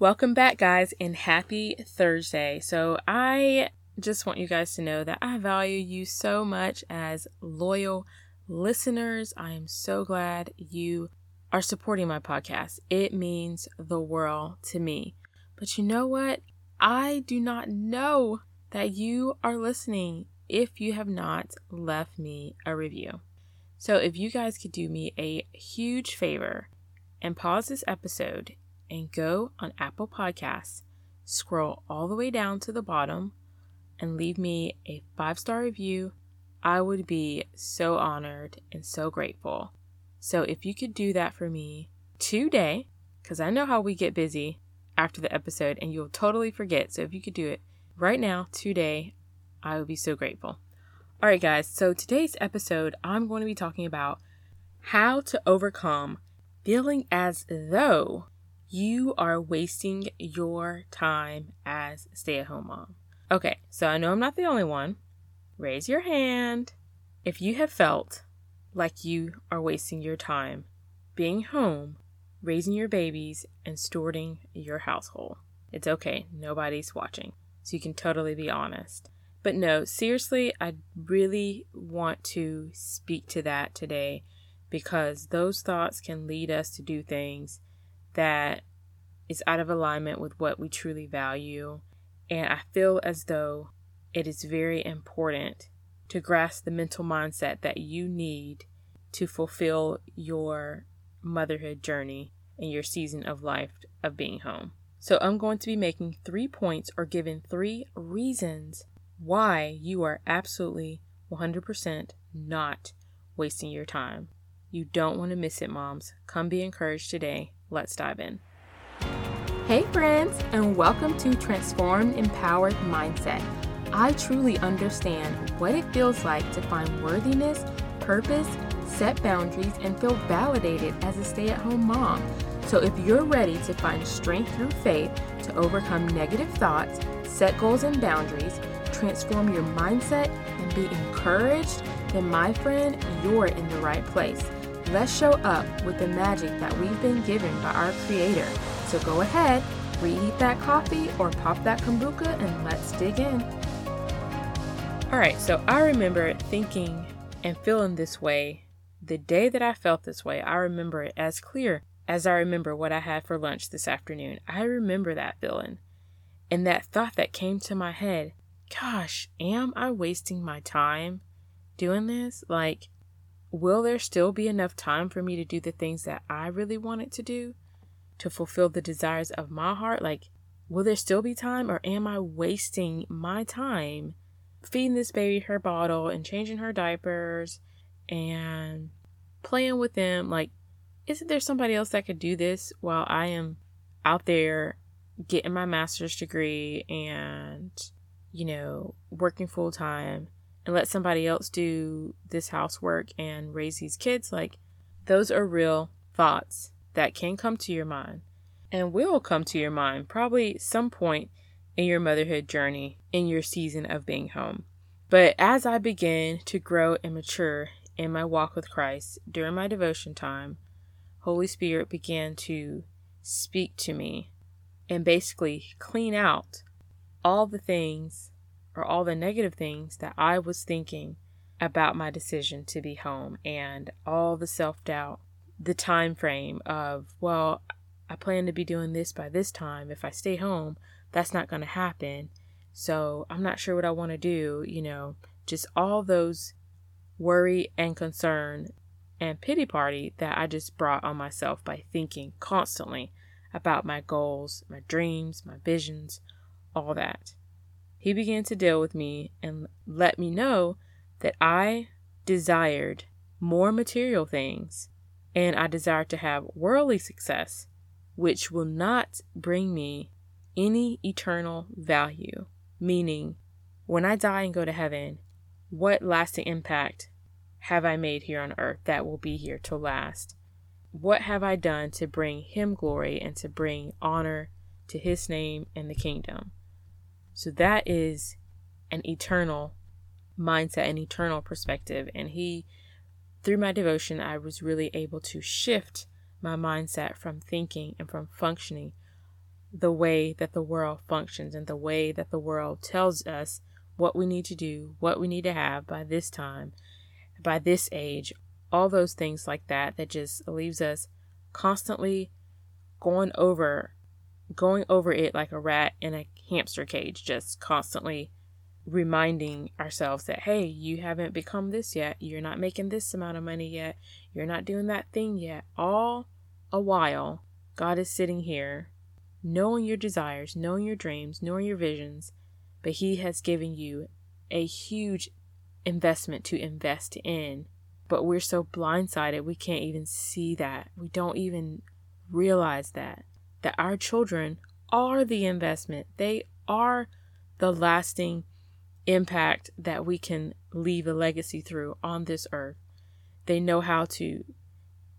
Welcome back, guys, and happy Thursday. So, I just want you guys to know that I value you so much as loyal listeners. I am so glad you are supporting my podcast. It means the world to me. But you know what? I do not know that you are listening if you have not left me a review. So, if you guys could do me a huge favor and pause this episode and go on Apple Podcasts, scroll all the way down to the bottom, and leave me a five star review, I would be so honored and so grateful. So, if you could do that for me today, because I know how we get busy after the episode and you'll totally forget. So, if you could do it right now, today, I would be so grateful. All right, guys, so today's episode, I'm going to be talking about how to overcome feeling as though you are wasting your time as stay at home mom. Okay, so I know I'm not the only one. Raise your hand if you have felt like you are wasting your time being home, raising your babies, and stewarding your household. It's okay, nobody's watching, so you can totally be honest. But no, seriously, I really want to speak to that today because those thoughts can lead us to do things that is out of alignment with what we truly value. And I feel as though it is very important to grasp the mental mindset that you need to fulfill your motherhood journey and your season of life of being home. So, I'm going to be making three points or giving three reasons why you are absolutely 100% not wasting your time. You don't want to miss it, moms. Come be encouraged today. Let's dive in. Hey, friends, and welcome to Transformed Empowered Mindset. I truly understand what it feels like to find worthiness, purpose, set boundaries, and feel validated as a stay at home mom. So, if you're ready to find strength through faith to overcome negative thoughts, set goals and boundaries, transform your mindset, and be encouraged, then, my friend, you're in the right place. Let's show up with the magic that we've been given by our Creator. So, go ahead, reheat that coffee or pop that kombucha, and let's dig in. All right, so I remember thinking and feeling this way the day that I felt this way. I remember it as clear as I remember what I had for lunch this afternoon. I remember that feeling and that thought that came to my head gosh, am I wasting my time doing this? Like, will there still be enough time for me to do the things that I really wanted to do to fulfill the desires of my heart? Like, will there still be time or am I wasting my time feeding this baby her bottle and changing her diapers and playing with them? Like, isn't there somebody else that could do this while I am out there getting my master's degree and you know, working full time and let somebody else do this housework and raise these kids, like those are real thoughts that can come to your mind and will come to your mind probably some point in your motherhood journey in your season of being home. But as I began to grow and mature in my walk with Christ during my devotion time, Holy Spirit began to speak to me and basically clean out all the things or all the negative things that I was thinking about my decision to be home and all the self-doubt, the time frame of, well, I plan to be doing this by this time. If I stay home, that's not going to happen. So, I'm not sure what I want to do, you know, just all those worry and concern and pity party that I just brought on myself by thinking constantly about my goals, my dreams, my visions, all that. He began to deal with me and let me know that I desired more material things and I desired to have worldly success, which will not bring me any eternal value. Meaning, when I die and go to heaven, what lasting impact have I made here on earth that will be here to last? What have I done to bring Him glory and to bring honor to His name and the kingdom? So that is an eternal mindset, an eternal perspective. And he, through my devotion, I was really able to shift my mindset from thinking and from functioning the way that the world functions and the way that the world tells us what we need to do, what we need to have by this time, by this age, all those things like that that just leaves us constantly going over going over it like a rat in a hamster cage just constantly reminding ourselves that hey you haven't become this yet. You're not making this amount of money yet. You're not doing that thing yet. All a while god is sitting here knowing your desires knowing your dreams knowing your visions but he has given you a huge investment to invest in. But we're so blindsided we can't even see that. We don't even realize that that our children are the investment. They are the lasting impact that we can leave a legacy through on this earth. They know how to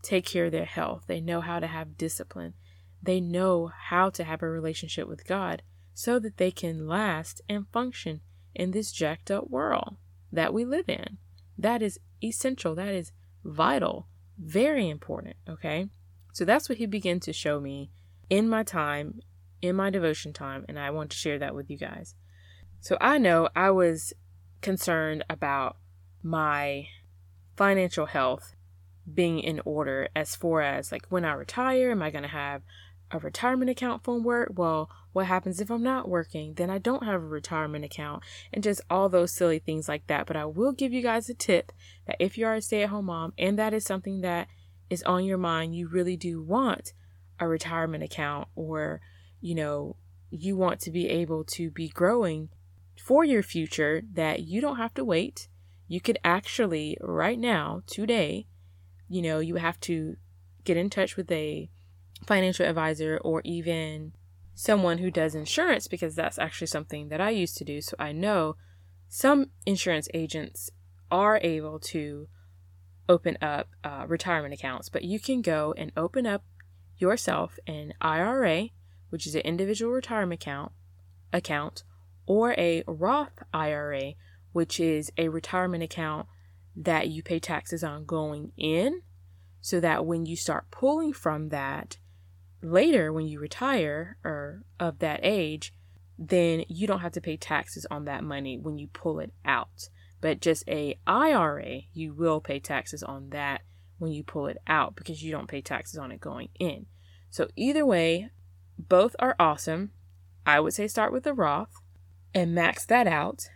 take care of their health. They know how to have discipline. They know how to have a relationship with God so that they can last and function in this jacked up world that we live in. That is essential. That is vital. Very important. Okay. So that's what he began to show me in my time, in my devotion time. And I want to share that with you guys. So I know I was concerned about my financial health being in order as far as like when I retire, am I going to have a retirement account from work? Well, what happens if I'm not working? Then I don't have a retirement account and just all those silly things like that. But I will give you guys a tip that if you are a stay at home mom and that is something that is on your mind, you really do want a retirement account or, you know, you want to be able to be growing for your future, that you don't have to wait. You could actually, right now, today, you know, you have to get in touch with a financial advisor or even someone who does insurance because that's actually something that I used to do. So I know some insurance agents are able to open up uh, retirement accounts, but you can go and open up yourself an IRA, which is an individual retirement account, account, or a Roth IRA, which is a retirement account that you pay taxes on going in, so that when you start pulling from that, later when you retire or of that age, then you don't have to pay taxes on that money when you pull it out. But just a IRA, you will pay taxes on that when you pull it out because you don't pay taxes on it going in. So either way, both are awesome. I would say start with the Roth and max that out,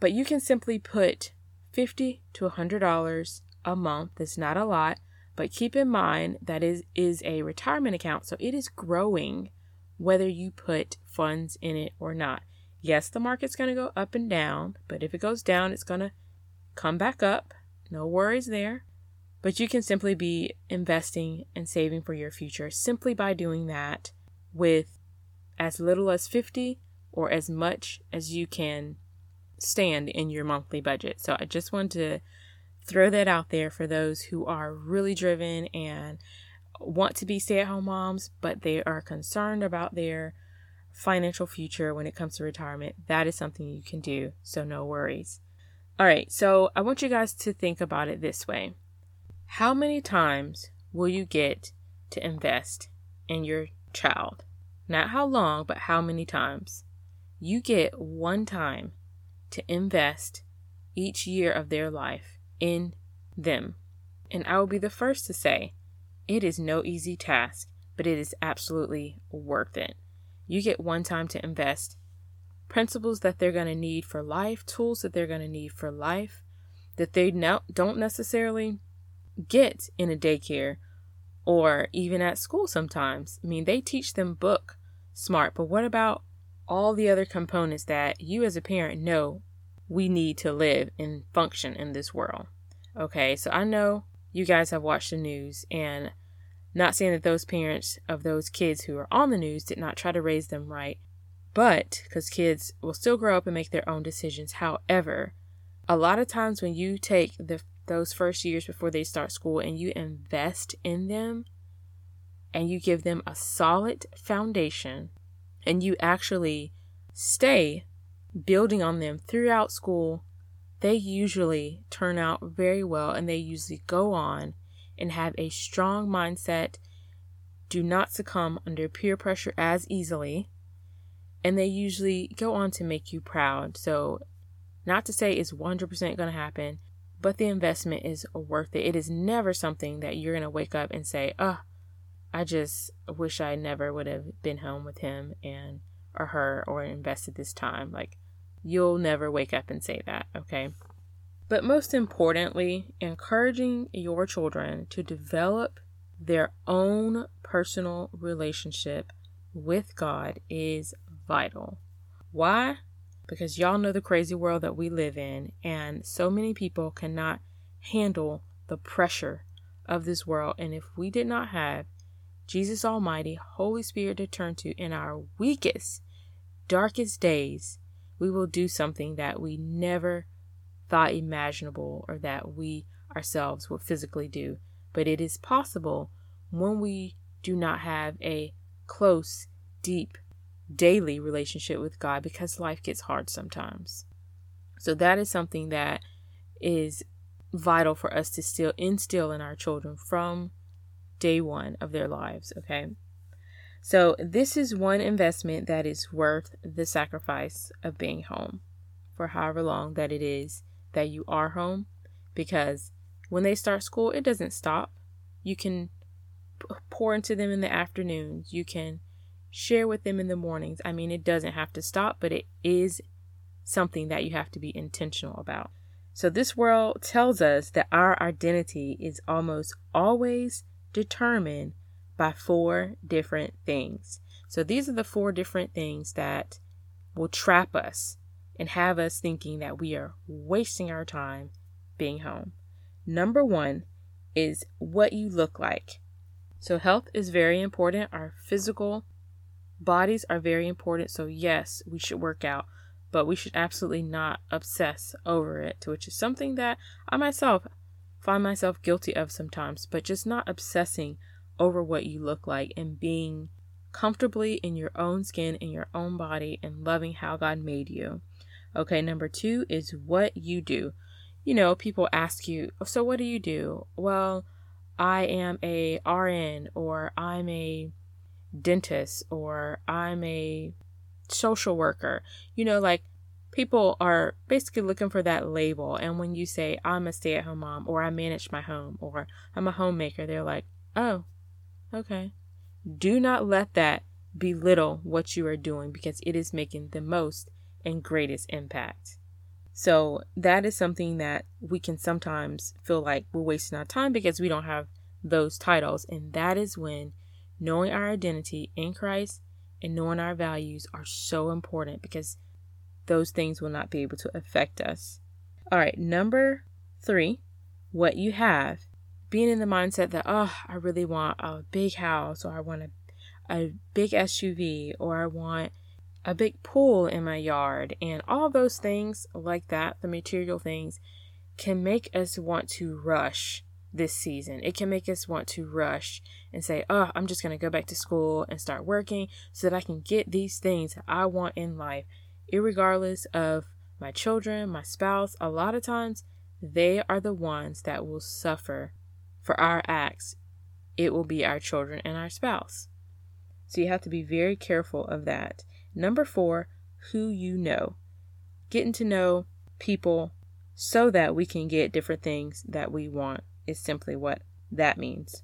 but you can simply put 50 to $100 a month. That's not a lot but keep in mind that is is a retirement account, so it is growing whether you put funds in it or not. Yes, the market's going to go up and down, but if it goes down, it's going to come back up. No worries there. But you can simply be investing and saving for your future simply by doing that with as little as 50 or as much as you can stand in your monthly budget. So I just want to throw that out there for those who are really driven and want to be stay at home moms, but they are concerned about their financial future when it comes to retirement. That is something you can do. So, no worries. All right, so I want you guys to think about it this way How many times will you get to invest in your child? Not how long, but how many times. You get one time to invest each year of their life in them. And I will be the first to say, it is no easy task, but it is absolutely worth it. You get one time to invest principles that they're going to need for life, tools that they're going to need for life that they don't necessarily get in a daycare or even at school sometimes. I mean, they teach them book smart, but what about all the other components that you as a parent know we need to live and function in this world. Okay, so I know you guys have watched the news and not saying that those parents of those kids who are on the news did not try to raise them right, but because kids will still grow up and make their own decisions. However, a lot of times when you take the those first years before they start school and you invest in them and you give them a solid foundation and you actually stay building on them throughout school, they usually turn out very well and they usually go on and have a strong mindset do not succumb under peer pressure as easily, and they usually go on to make you proud. So, not to say it's 100% going to happen, but the investment is worth it. It is never something that you're going to wake up and say, oh, I just wish I never would have been home with him and or her or invested this time. Like, you'll never wake up and say that, okay? But most importantly, encouraging your children to develop their own personal relationship with God is vital. Why? Because y'all know the crazy world that we live in, and so many people cannot handle the pressure of this world. And if we did not have Jesus Almighty, Holy Spirit to turn to in our weakest, darkest days, we will do something that we never thought imaginable or that we ourselves would physically do. But it is possible when we do not have a close, deep, daily relationship with God because life gets hard sometimes. So that is something that is vital for us to still instill in our children from day one of their lives, okay? So, this is one investment that is worth the sacrifice of being home for however long that it is that you are home because when they start school, it doesn't stop. You can pour into them in the afternoons, you can share with them in the mornings. I mean, it doesn't have to stop, but it is something that you have to be intentional about. So, this world tells us that our identity is almost always determined by four different things. So these are the four different things that will trap us and have us thinking that we are wasting our time being home. Number one is what you look like. So, health is very important. Our physical bodies are very important. So, yes, we should work out, but we should absolutely not obsess over it, which is something that I myself find myself guilty of sometimes, but just not obsessing over what you look like and being comfortably in your own skin, in your own body, and loving how God made you. Okay, number two is what you do. You know, people ask you, so what do you do? Well, I am a RN, or I'm a dentist, or I'm a social worker. You know, like people are basically looking for that label. And when you say, I'm a stay at home mom, or I manage my home, or I'm a homemaker, they're like, oh, Okay. Do not let that belittle what you are doing because it is making the most and greatest impact. So, that is something that we can sometimes feel like we're wasting our time because we don't have those titles. And that is when knowing our identity in Christ and knowing our values are so important because those things will not be able to affect us. All right, number three, what you have being in the mindset that, oh, I really want a big house or I want a, a big SUV or I want a big pool in my yard and all those things like that, the material things, can make us want to rush this season. It can make us want to rush and say, oh, I'm just going to go back to school and start working so that I can get these things I want in life, regardless of my children, my spouse. A lot of times, they are the ones that will suffer for our acts, it will be our children and our spouse. So you have to be very careful of that. Number four, who you know. Getting to know people so that we can get different things that we want is simply what that means.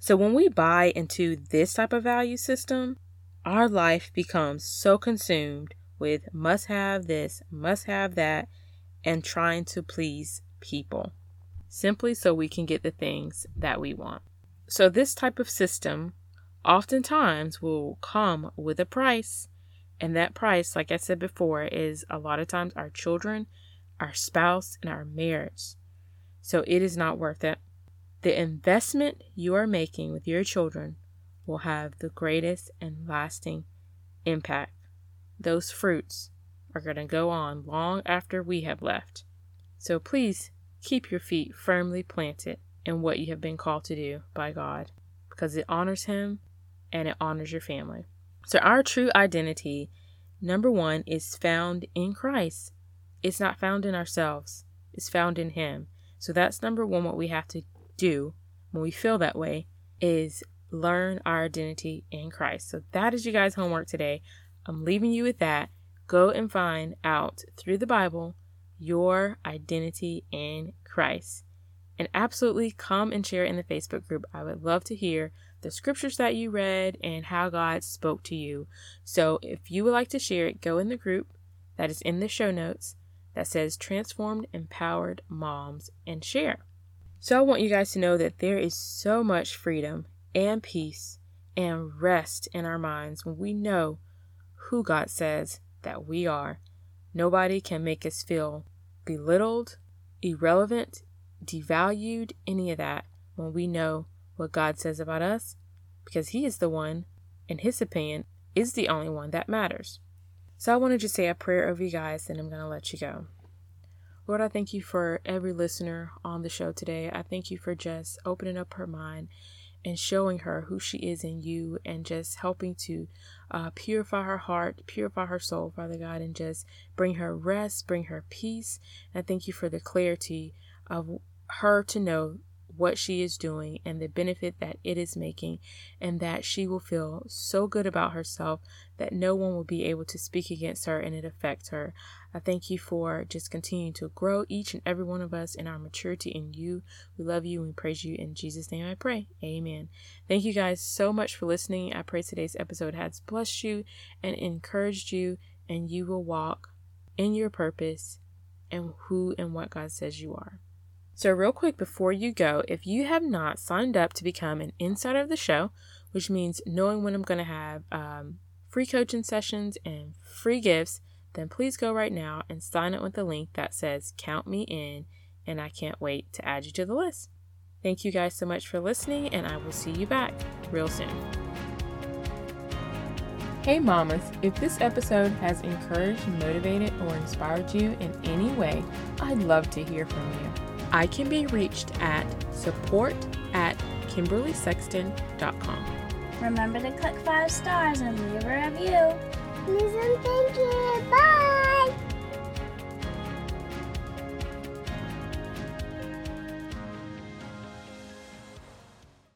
So when we buy into this type of value system, our life becomes so consumed with must have this, must have that, and trying to please people simply so we can get the things that we want. So, this type of system oftentimes will come with a price. And that price, like I said before, is a lot of times our children, our spouse, and our marriage. So, it is not worth it. The investment you are making with your children will have the greatest and lasting impact. Those fruits are going to go on long after we have left. So please Keep your feet firmly planted in what you have been called to do by God because it honors Him and it honors your family. So, our true identity, number one, is found in Christ. It's not found in ourselves, it's found in Him. So, that's number one, what we have to do when we feel that way is learn our identity in Christ. So that is you guys' homework today. I'm leaving you with that. Go and find out through the Bible your identity in Christ. And absolutely come and share in the Facebook group. I would love to hear the scriptures that you read and how God spoke to you. So if you would like to share it, go in the group that is in the show notes that says Transformed Empowered Moms and share. So I want you guys to know that there is so much freedom and peace and rest in our minds when we know who God says that we are. Nobody can make us feel belittled, irrelevant, devalued, any of that when we know what God says about us because He is the one, in His opinion, is the only one that matters. So I want to say a prayer over you guys and I'm going to let you go. Lord, I thank you for every listener on the show today. I thank you for just opening up her mind and showing her who she is in you and just helping to uh, purify her heart, purify her soul, Father God, and just bring her rest, bring her peace. And thank you for the clarity of her to know what she is doing and the benefit that it is making, and that she will feel so good about herself that no one will be able to speak against her and it affect her. I thank you for just continuing to grow each and every one of us in our maturity in you. We love you and we praise you. In Jesus' name I pray. Amen. Thank you guys so much for listening. I pray today's episode has blessed you and encouraged you, and you will walk in your purpose and who and what God says you are. So, real quick before you go, if you have not signed up to become an insider of the show, which means knowing when I'm going to have um, free coaching sessions and free gifts, then please go right now and sign up with the link that says Count Me In, and I can't wait to add you to the list. Thank you guys so much for listening, and I will see you back real soon. Hey, mamas, if this episode has encouraged, motivated, or inspired you in any way, I'd love to hear from you. I can be reached at support at KimberlySexton.com. Remember to click five stars and leave a review. Please and thank you. Bye.